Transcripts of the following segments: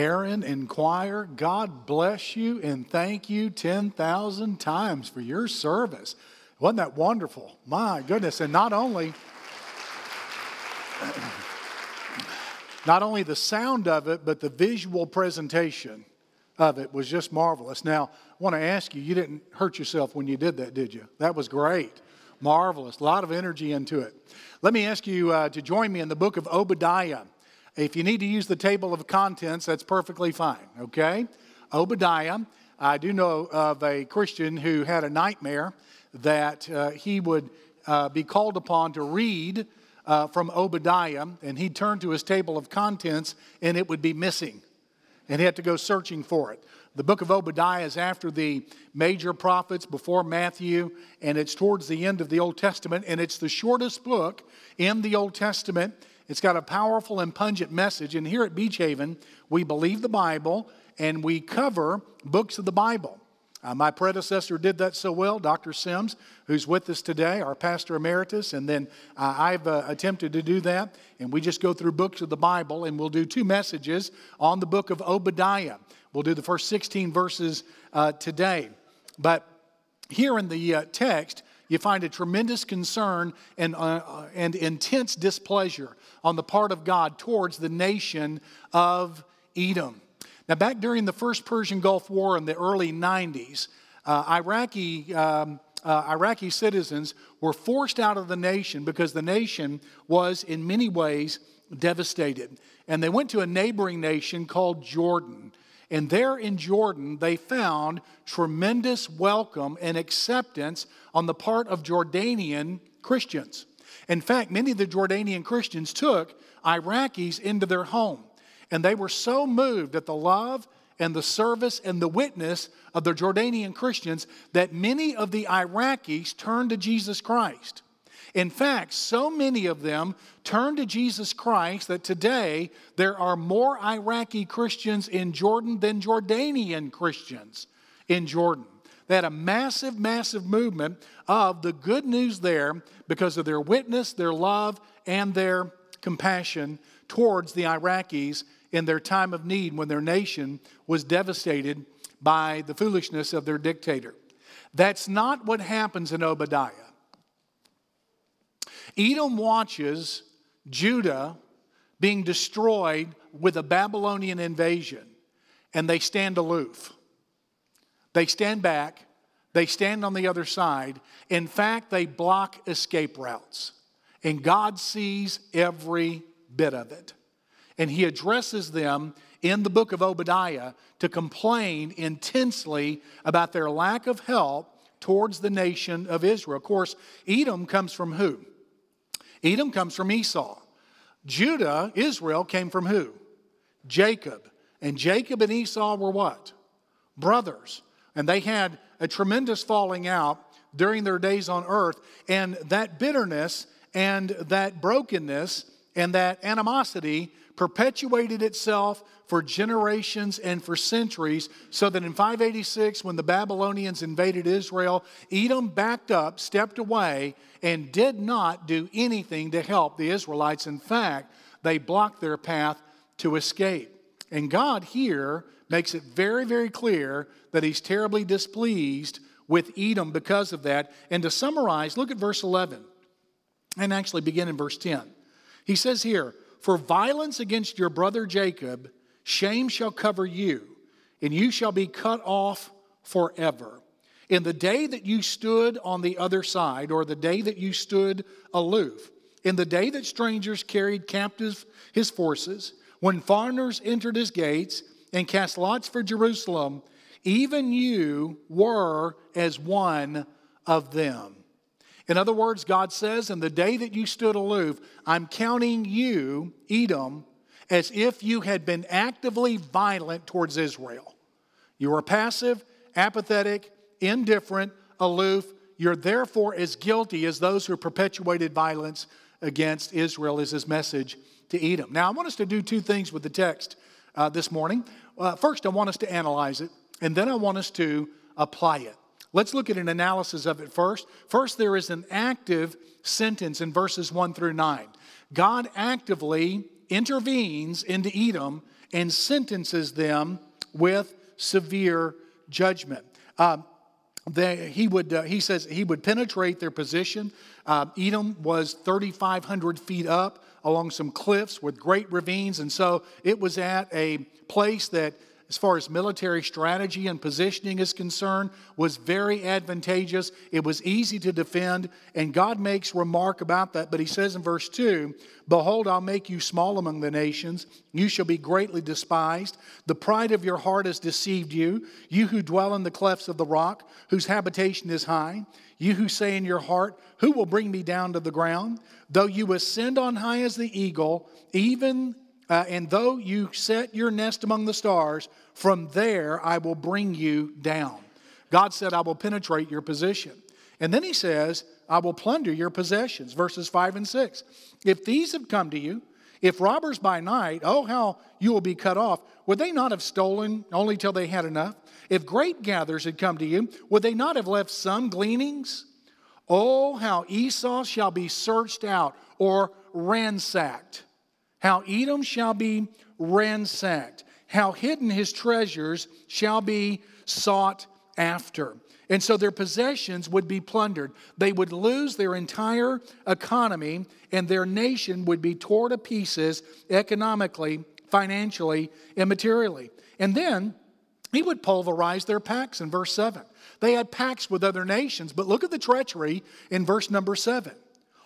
Aaron and choir, God bless you and thank you 10,000 times for your service. Wasn't that wonderful? My goodness. And not only. not only the sound of it, but the visual presentation of it was just marvelous. Now, I want to ask you, you didn't hurt yourself when you did that, did you? That was great. Marvelous. A lot of energy into it. Let me ask you uh, to join me in the book of Obadiah. If you need to use the table of contents, that's perfectly fine, okay? Obadiah. I do know of a Christian who had a nightmare that uh, he would uh, be called upon to read uh, from Obadiah, and he'd turn to his table of contents and it would be missing. And he had to go searching for it. The book of Obadiah is after the major prophets before Matthew, and it's towards the end of the Old Testament, and it's the shortest book in the Old Testament. It's got a powerful and pungent message. And here at Beach Haven, we believe the Bible and we cover books of the Bible. Uh, my predecessor did that so well, Dr. Sims, who's with us today, our pastor emeritus, and then uh, I've uh, attempted to do that. And we just go through books of the Bible, and we'll do two messages on the book of Obadiah. We'll do the first 16 verses uh, today. But here in the uh, text, you find a tremendous concern and, uh, and intense displeasure on the part of God towards the nation of Edom. Now, back during the first Persian Gulf War in the early 90s, uh, Iraqi, um, uh, Iraqi citizens were forced out of the nation because the nation was, in many ways, devastated. And they went to a neighboring nation called Jordan. And there in Jordan, they found tremendous welcome and acceptance on the part of Jordanian Christians. In fact, many of the Jordanian Christians took Iraqis into their home. And they were so moved at the love and the service and the witness of the Jordanian Christians that many of the Iraqis turned to Jesus Christ. In fact, so many of them turned to Jesus Christ that today there are more Iraqi Christians in Jordan than Jordanian Christians in Jordan. They had a massive, massive movement of the good news there because of their witness, their love, and their compassion towards the Iraqis in their time of need when their nation was devastated by the foolishness of their dictator. That's not what happens in Obadiah. Edom watches Judah being destroyed with a Babylonian invasion, and they stand aloof. They stand back, they stand on the other side. In fact, they block escape routes, and God sees every bit of it and he addresses them in the book of Obadiah to complain intensely about their lack of help towards the nation of Israel. Of course, Edom comes from who? Edom comes from Esau. Judah, Israel, came from who? Jacob. And Jacob and Esau were what? Brothers. And they had a tremendous falling out during their days on earth. And that bitterness and that brokenness and that animosity perpetuated itself for generations and for centuries, so that in 586, when the Babylonians invaded Israel, Edom backed up, stepped away, and did not do anything to help the Israelites. In fact, they blocked their path to escape. And God here makes it very, very clear that He's terribly displeased with Edom because of that. And to summarize, look at verse 11 and actually begin in verse 10. He says here, for violence against your brother Jacob, shame shall cover you, and you shall be cut off forever. In the day that you stood on the other side, or the day that you stood aloof, in the day that strangers carried captive his forces, when foreigners entered his gates and cast lots for Jerusalem, even you were as one of them. In other words, God says, In the day that you stood aloof, I'm counting you, Edom, as if you had been actively violent towards Israel. You were passive, apathetic, indifferent, aloof. You're therefore as guilty as those who perpetuated violence against Israel, is his message to Edom. Now, I want us to do two things with the text uh, this morning. Uh, first, I want us to analyze it, and then I want us to apply it. Let's look at an analysis of it first. First, there is an active sentence in verses 1 through 9. God actively intervenes into Edom and sentences them with severe judgment. Uh, they, he, would, uh, he says he would penetrate their position. Uh, Edom was 3,500 feet up along some cliffs with great ravines, and so it was at a place that as far as military strategy and positioning is concerned, was very advantageous. It was easy to defend, and God makes remark about that. But he says in verse 2 Behold, I'll make you small among the nations. You shall be greatly despised. The pride of your heart has deceived you, you who dwell in the clefts of the rock, whose habitation is high. You who say in your heart, Who will bring me down to the ground? Though you ascend on high as the eagle, even uh, and though you set your nest among the stars, from there I will bring you down. God said, I will penetrate your position. And then he says, I will plunder your possessions. Verses 5 and 6. If thieves have come to you, if robbers by night, oh, how you will be cut off. Would they not have stolen only till they had enough? If grape gatherers had come to you, would they not have left some gleanings? Oh, how Esau shall be searched out or ransacked how Edom shall be ransacked, how hidden his treasures shall be sought after. And so their possessions would be plundered. They would lose their entire economy, and their nation would be torn to pieces economically, financially, and materially. And then he would pulverize their pacts in verse 7. They had pacts with other nations, but look at the treachery in verse number 7.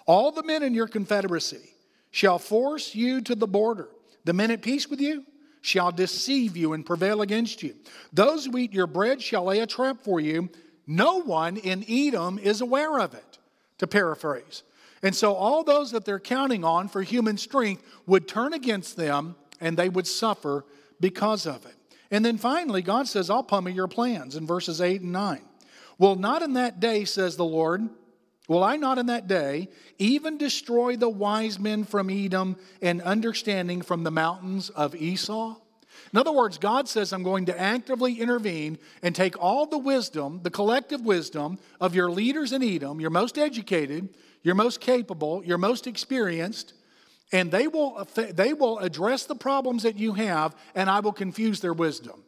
All the men in your confederacy, shall force you to the border. The men at peace with you shall deceive you and prevail against you. Those who eat your bread shall lay a trap for you. No one in Edom is aware of it, to paraphrase. And so, all those that they're counting on for human strength would turn against them and they would suffer because of it. And then finally, God says, I'll pummel your plans in verses 8 and 9. Well, not in that day, says the Lord, Will I not in that day even destroy the wise men from Edom and understanding from the mountains of Esau? In other words, God says, I'm going to actively intervene and take all the wisdom, the collective wisdom of your leaders in Edom, your most educated, your most capable, your most experienced, and they will, they will address the problems that you have, and I will confuse their wisdom.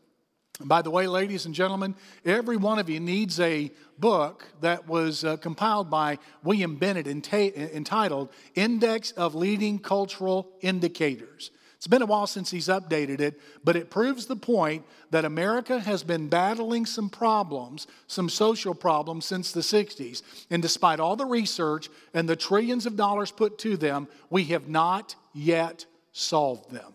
By the way, ladies and gentlemen, every one of you needs a book that was uh, compiled by William Bennett entitled Index of Leading Cultural Indicators. It's been a while since he's updated it, but it proves the point that America has been battling some problems, some social problems since the 60s. And despite all the research and the trillions of dollars put to them, we have not yet solved them.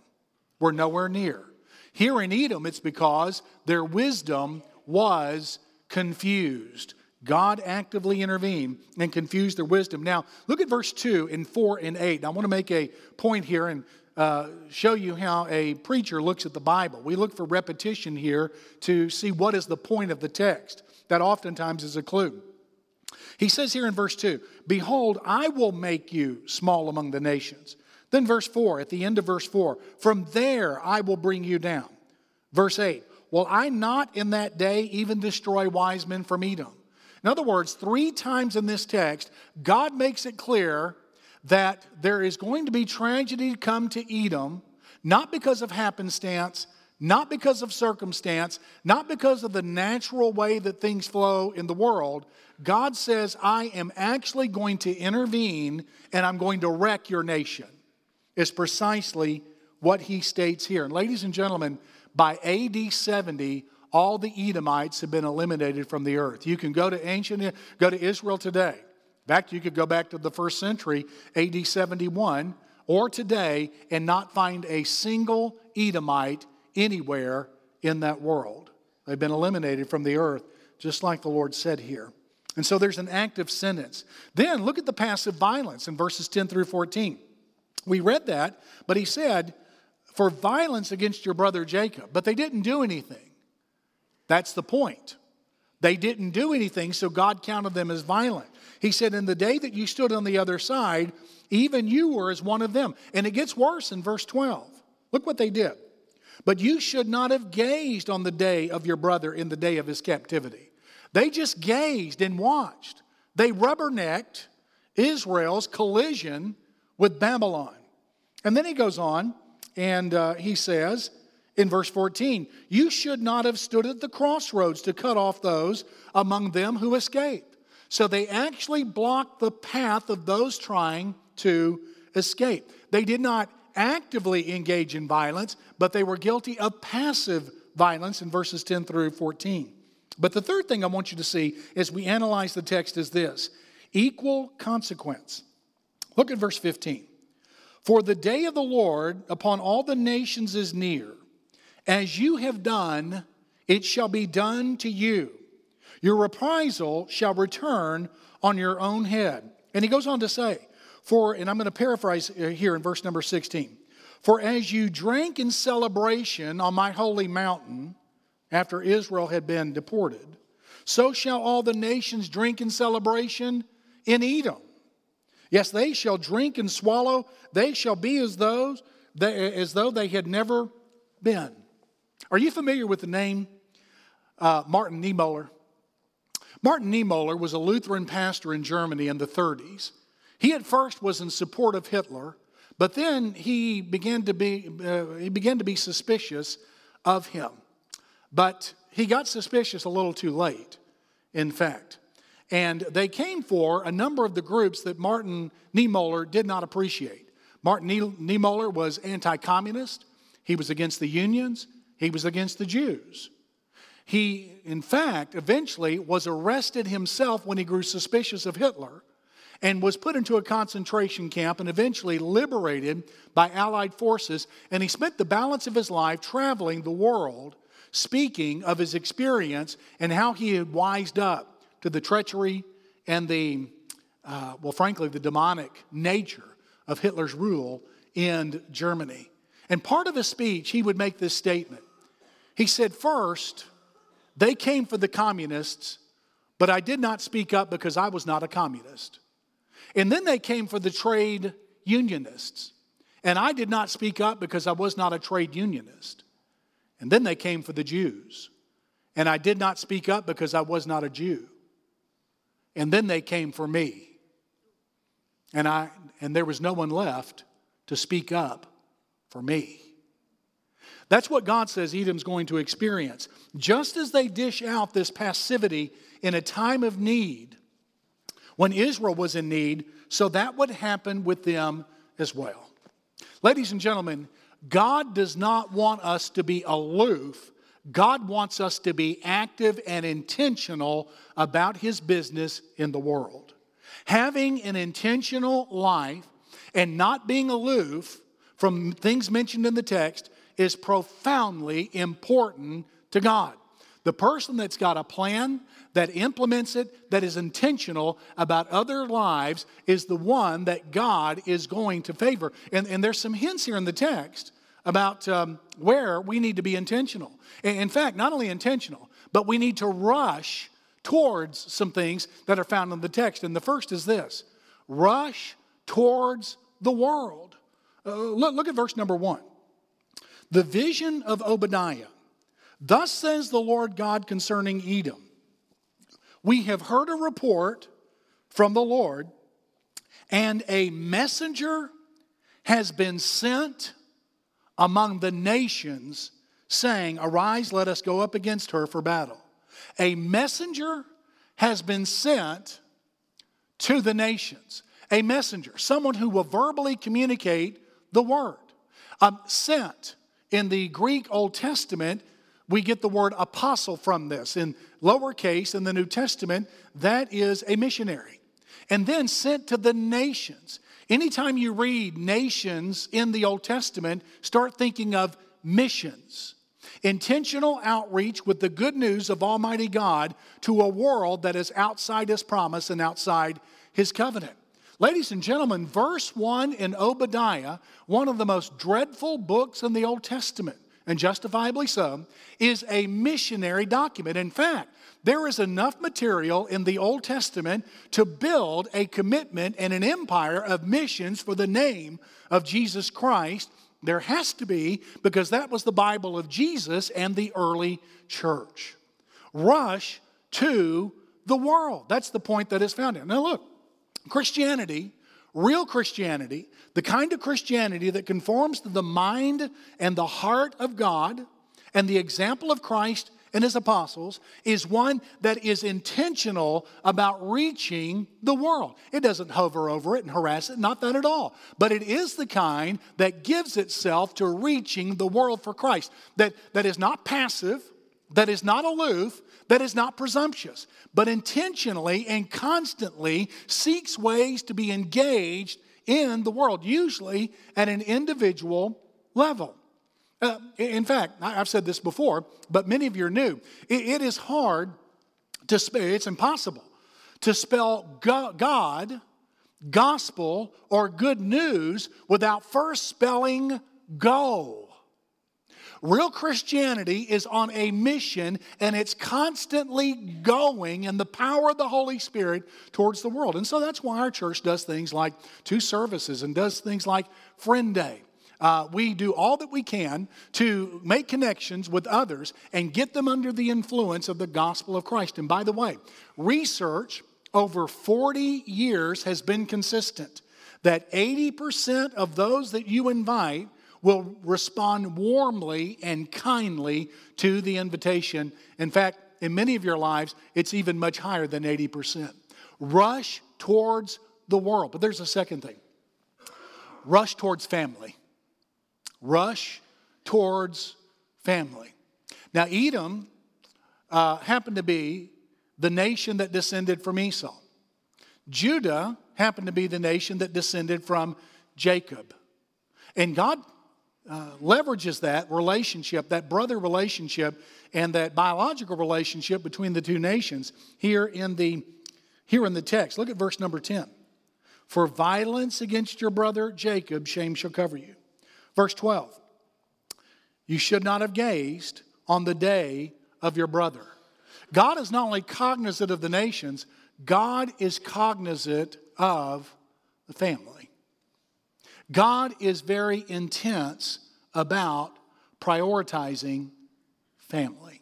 We're nowhere near. Here in Edom, it's because their wisdom was confused. God actively intervened and confused their wisdom. Now, look at verse 2 and 4 and 8. Now, I want to make a point here and uh, show you how a preacher looks at the Bible. We look for repetition here to see what is the point of the text. That oftentimes is a clue. He says here in verse 2 Behold, I will make you small among the nations. Then, verse 4, at the end of verse 4, from there I will bring you down. Verse 8, will I not in that day even destroy wise men from Edom? In other words, three times in this text, God makes it clear that there is going to be tragedy come to Edom, not because of happenstance, not because of circumstance, not because of the natural way that things flow in the world. God says, I am actually going to intervene and I'm going to wreck your nation is precisely what he states here. And ladies and gentlemen, by AD 70, all the Edomites have been eliminated from the earth. You can go to ancient, go to Israel today. In fact, you could go back to the first century, AD 71, or today, and not find a single Edomite anywhere in that world. They've been eliminated from the earth, just like the Lord said here. And so there's an active sentence. Then look at the passive violence in verses 10 through 14. We read that, but he said, for violence against your brother Jacob. But they didn't do anything. That's the point. They didn't do anything, so God counted them as violent. He said, In the day that you stood on the other side, even you were as one of them. And it gets worse in verse 12. Look what they did. But you should not have gazed on the day of your brother in the day of his captivity. They just gazed and watched. They rubbernecked Israel's collision with Babylon. And then he goes on and uh, he says, in verse 14, You should not have stood at the crossroads to cut off those among them who escape. So they actually blocked the path of those trying to escape. They did not actively engage in violence, but they were guilty of passive violence in verses 10 through 14. But the third thing I want you to see as we analyze the text is this equal consequence. Look at verse 15. For the day of the Lord upon all the nations is near. As you have done, it shall be done to you. Your reprisal shall return on your own head. And he goes on to say, For, and I'm going to paraphrase here in verse number 16, for as you drank in celebration on my holy mountain after Israel had been deported, so shall all the nations drink in celebration in Edom. Yes, they shall drink and swallow. They shall be as those as though they had never been. Are you familiar with the name uh, Martin Niemöller? Martin Niemöller was a Lutheran pastor in Germany in the 30s. He at first was in support of Hitler, but then he began to be, uh, he began to be suspicious of him. But he got suspicious a little too late, in fact. And they came for a number of the groups that Martin Niemöller did not appreciate. Martin Niemöller was anti communist, he was against the unions, he was against the Jews. He, in fact, eventually was arrested himself when he grew suspicious of Hitler and was put into a concentration camp and eventually liberated by Allied forces. And he spent the balance of his life traveling the world, speaking of his experience and how he had wised up to the treachery and the, uh, well, frankly, the demonic nature of Hitler's rule in Germany. And part of his speech, he would make this statement he said, First, they came for the communists, but I did not speak up because I was not a communist. And then they came for the trade unionists, and I did not speak up because I was not a trade unionist. And then they came for the Jews, and I did not speak up because I was not a Jew. And then they came for me. And I and there was no one left to speak up for me. That's what God says Edom's going to experience. Just as they dish out this passivity in a time of need, when Israel was in need, so that would happen with them as well. Ladies and gentlemen, God does not want us to be aloof. God wants us to be active and intentional about His business in the world. Having an intentional life and not being aloof from things mentioned in the text is profoundly important to God. The person that's got a plan, that implements it, that is intentional about other lives, is the one that God is going to favor. And, and there's some hints here in the text about um, where we need to be intentional. In fact, not only intentional, but we need to rush towards some things that are found in the text. And the first is this rush towards the world. Uh, look, look at verse number one. The vision of Obadiah. Thus says the Lord God concerning Edom We have heard a report from the Lord, and a messenger has been sent among the nations, saying, Arise, let us go up against her for battle. A messenger has been sent to the nations. A messenger, someone who will verbally communicate the word. Um, sent in the Greek Old Testament, we get the word apostle from this. In lowercase, in the New Testament, that is a missionary. And then sent to the nations. Anytime you read nations in the Old Testament, start thinking of missions. Intentional outreach with the good news of Almighty God to a world that is outside His promise and outside His covenant. Ladies and gentlemen, verse 1 in Obadiah, one of the most dreadful books in the Old Testament, and justifiably so, is a missionary document. In fact, there is enough material in the Old Testament to build a commitment and an empire of missions for the name of Jesus Christ. There has to be, because that was the Bible of Jesus and the early church. Rush to the world. That's the point that is found in. Now, look, Christianity Real Christianity, the kind of Christianity that conforms to the mind and the heart of God and the example of Christ and his apostles, is one that is intentional about reaching the world. It doesn't hover over it and harass it, not that at all. But it is the kind that gives itself to reaching the world for Christ, that, that is not passive, that is not aloof, that is not presumptuous, but intentionally and constantly seeks ways to be engaged in the world, usually at an individual level. Uh, in fact, I've said this before, but many of you are new. it, it is hard to spell, it's impossible to spell God, gospel, or good news without first spelling go. Real Christianity is on a mission and it's constantly going in the power of the Holy Spirit towards the world. And so that's why our church does things like two services and does things like Friend Day. Uh, we do all that we can to make connections with others and get them under the influence of the gospel of Christ. And by the way, research over 40 years has been consistent that 80% of those that you invite will respond warmly and kindly to the invitation. In fact, in many of your lives, it's even much higher than 80%. Rush towards the world. But there's a second thing rush towards family. Rush towards family. Now, Edom uh, happened to be the nation that descended from Esau. Judah happened to be the nation that descended from Jacob. And God uh, leverages that relationship, that brother relationship, and that biological relationship between the two nations here in the here in the text. Look at verse number 10. For violence against your brother Jacob, shame shall cover you. Verse 12. You should not have gazed on the day of your brother. God is not only cognizant of the nations, God is cognizant of the family. God is very intense about prioritizing family.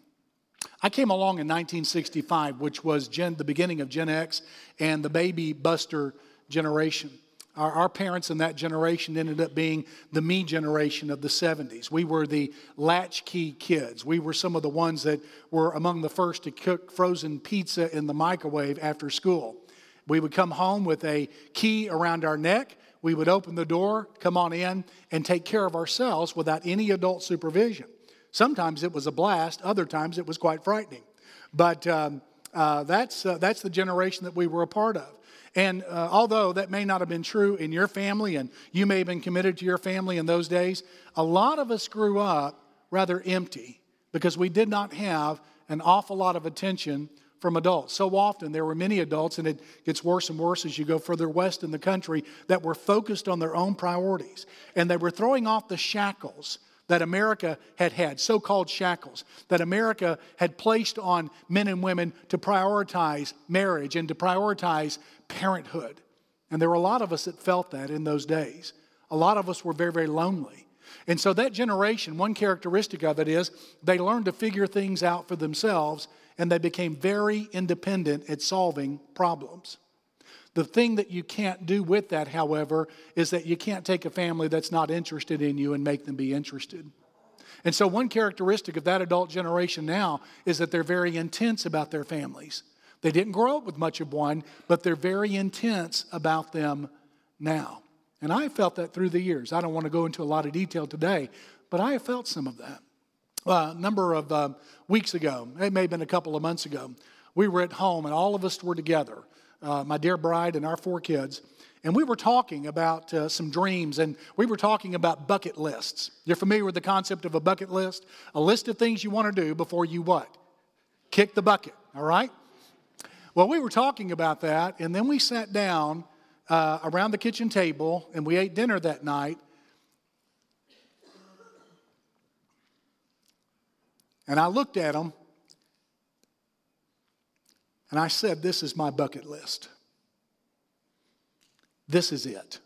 I came along in 1965, which was Gen, the beginning of Gen X and the baby buster generation. Our, our, parents in that generation ended up being the me generation of the 70s. We were the latchkey kids. We were some of the ones that were among the first to cook frozen pizza in the microwave after school. We would come home with a key around our neck we would open the door, come on in, and take care of ourselves without any adult supervision. Sometimes it was a blast, other times it was quite frightening. But um, uh, that's, uh, that's the generation that we were a part of. And uh, although that may not have been true in your family, and you may have been committed to your family in those days, a lot of us grew up rather empty because we did not have an awful lot of attention from adults. So often there were many adults, and it gets worse and worse as you go further west in the country, that were focused on their own priorities. And they were throwing off the shackles that America had had, so called shackles, that America had placed on men and women to prioritize marriage and to prioritize parenthood. And there were a lot of us that felt that in those days. A lot of us were very, very lonely. And so that generation, one characteristic of it is they learned to figure things out for themselves and they became very independent at solving problems. The thing that you can't do with that, however, is that you can't take a family that's not interested in you and make them be interested. And so, one characteristic of that adult generation now is that they're very intense about their families. They didn't grow up with much of one, but they're very intense about them now. And I felt that through the years. I don't want to go into a lot of detail today, but I have felt some of that a number of uh, weeks ago, it may have been a couple of months ago, we were at home and all of us were together, uh, my dear bride and our four kids, and we were talking about uh, some dreams and we were talking about bucket lists. You're familiar with the concept of a bucket list? A list of things you want to do before you what? Kick the bucket, all right? Well, we were talking about that, and then we sat down uh, around the kitchen table and we ate dinner that night. And I looked at them and I said, This is my bucket list. This is it.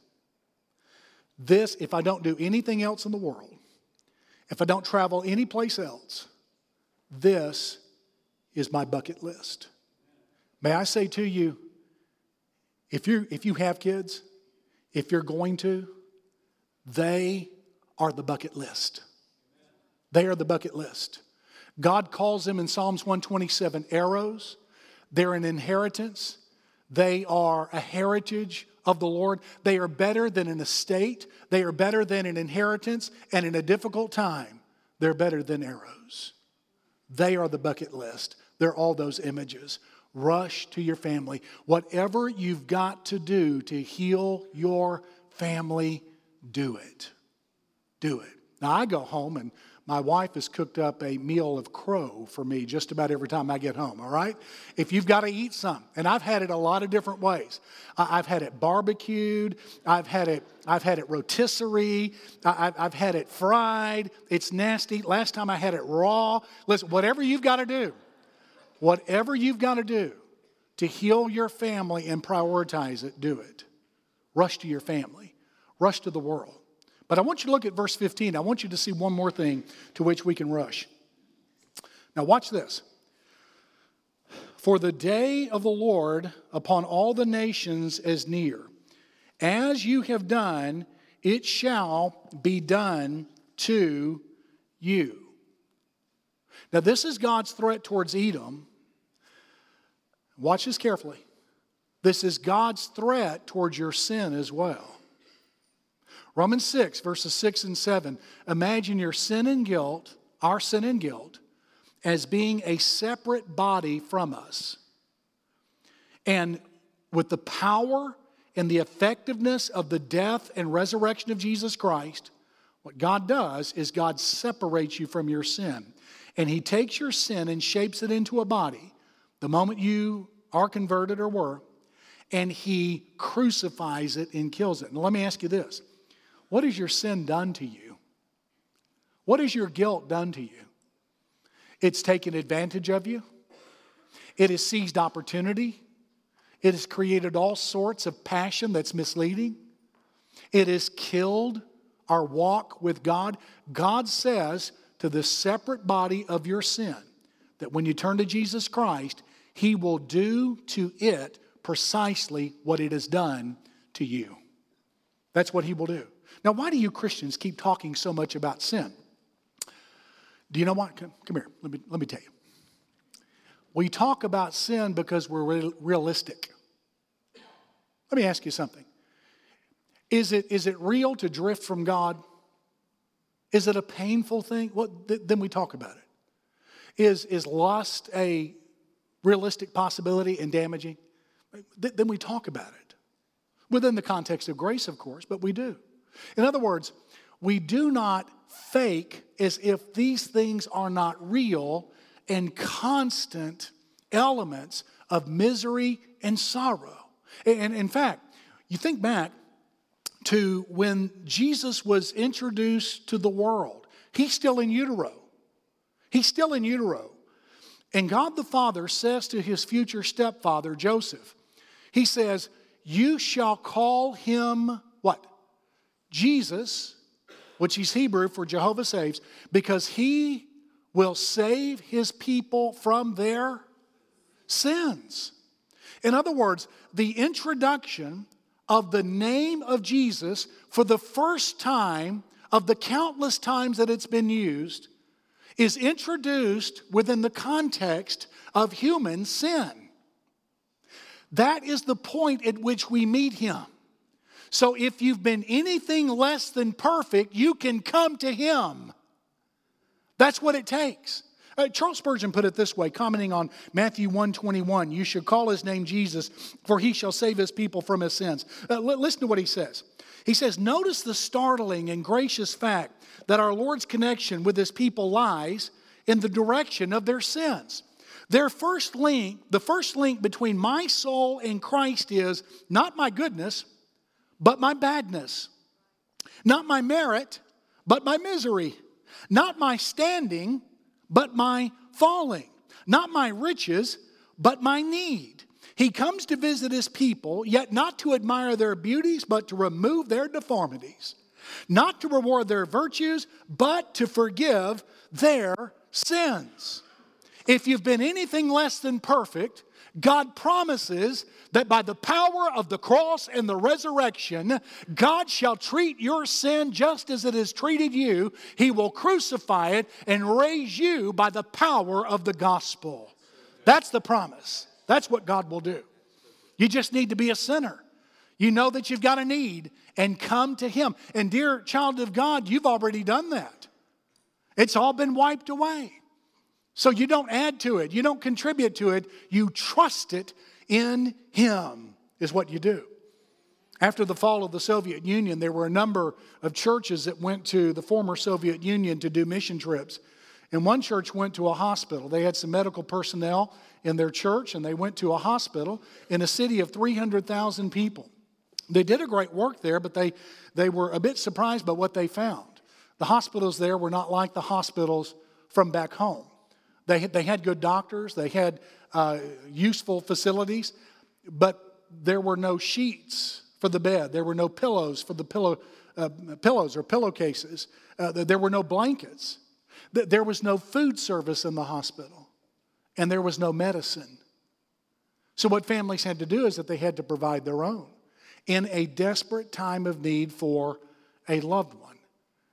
This, if I don't do anything else in the world, if I don't travel anyplace else, this is my bucket list. May I say to you, if you, if you have kids, if you're going to, they are the bucket list. They are the bucket list. God calls them in Psalms 127 arrows. They're an inheritance. They are a heritage of the Lord. They are better than an estate. They are better than an inheritance. And in a difficult time, they're better than arrows. They are the bucket list. They're all those images. Rush to your family. Whatever you've got to do to heal your family, do it. Do it. Now, I go home and my wife has cooked up a meal of crow for me just about every time I get home, all right? If you've got to eat some, and I've had it a lot of different ways. I've had it barbecued, I've had it, I've had it rotisserie, I've had it fried. It's nasty. Last time I had it raw. Listen, whatever you've got to do, whatever you've got to do to heal your family and prioritize it, do it. Rush to your family, rush to the world. But I want you to look at verse 15. I want you to see one more thing to which we can rush. Now, watch this. For the day of the Lord upon all the nations is near. As you have done, it shall be done to you. Now, this is God's threat towards Edom. Watch this carefully. This is God's threat towards your sin as well. Romans 6, verses 6 and 7. Imagine your sin and guilt, our sin and guilt, as being a separate body from us. And with the power and the effectiveness of the death and resurrection of Jesus Christ, what God does is God separates you from your sin. And He takes your sin and shapes it into a body the moment you are converted or were, and He crucifies it and kills it. Now, let me ask you this what has your sin done to you? What has your guilt done to you? It's taken advantage of you. It has seized opportunity. It has created all sorts of passion that's misleading. It has killed our walk with God. God says to the separate body of your sin that when you turn to Jesus Christ, He will do to it precisely what it has done to you. That's what He will do. Now, why do you Christians keep talking so much about sin? Do you know what? Come, come here, let me, let me tell you. We talk about sin because we're re- realistic. Let me ask you something. Is it, is it real to drift from God? Is it a painful thing? Well, th- then we talk about it. Is, is lust a realistic possibility and damaging? Th- then we talk about it. Within the context of grace, of course, but we do. In other words, we do not fake as if these things are not real and constant elements of misery and sorrow. And in fact, you think back to when Jesus was introduced to the world, he's still in utero. He's still in utero. And God the Father says to his future stepfather, Joseph, He says, You shall call him what? Jesus, which is Hebrew for Jehovah saves, because he will save his people from their sins. In other words, the introduction of the name of Jesus for the first time of the countless times that it's been used is introduced within the context of human sin. That is the point at which we meet him. So if you've been anything less than perfect, you can come to Him. That's what it takes. Uh, Charles Spurgeon put it this way, commenting on Matthew 121, you should call his name Jesus, for he shall save his people from his sins. Uh, l- listen to what he says. He says, Notice the startling and gracious fact that our Lord's connection with his people lies in the direction of their sins. Their first link, the first link between my soul and Christ is not my goodness, but my badness. Not my merit, but my misery. Not my standing, but my falling. Not my riches, but my need. He comes to visit his people, yet not to admire their beauties, but to remove their deformities. Not to reward their virtues, but to forgive their sins. If you've been anything less than perfect, God promises that by the power of the cross and the resurrection, God shall treat your sin just as it has treated you. He will crucify it and raise you by the power of the gospel. That's the promise. That's what God will do. You just need to be a sinner. You know that you've got a need and come to Him. And, dear child of God, you've already done that. It's all been wiped away. So you don't add to it, you don't contribute to it, you trust it in Him, is what you do. After the fall of the Soviet Union, there were a number of churches that went to the former Soviet Union to do mission trips. And one church went to a hospital. They had some medical personnel in their church, and they went to a hospital in a city of 300,000 people. They did a great work there, but they, they were a bit surprised by what they found. The hospitals there were not like the hospitals from back home. They had, they had good doctors, they had uh, useful facilities, but there were no sheets for the bed. There were no pillows for the pillow, uh, pillows or pillowcases. Uh, there were no blankets. There was no food service in the hospital, and there was no medicine. So, what families had to do is that they had to provide their own in a desperate time of need for a loved one.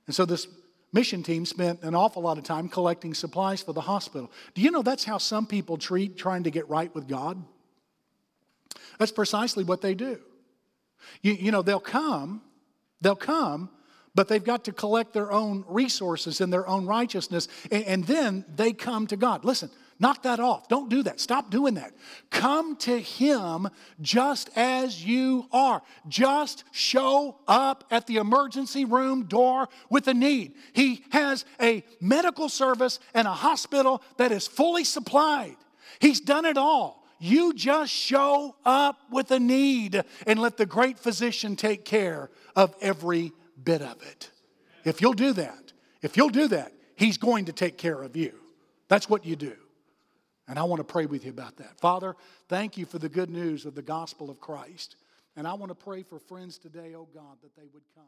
And so, this mission team spent an awful lot of time collecting supplies for the hospital. Do you know that's how some people treat trying to get right with God? That's precisely what they do. You, you know, they'll come, they'll come, but they've got to collect their own resources and their own righteousness, and, and then they come to God. Listen, Knock that off. Don't do that. Stop doing that. Come to Him just as you are. Just show up at the emergency room door with a need. He has a medical service and a hospital that is fully supplied. He's done it all. You just show up with a need and let the great physician take care of every bit of it. If you'll do that, if you'll do that, He's going to take care of you. That's what you do. And I want to pray with you about that. Father, thank you for the good news of the gospel of Christ. And I want to pray for friends today, oh God, that they would come.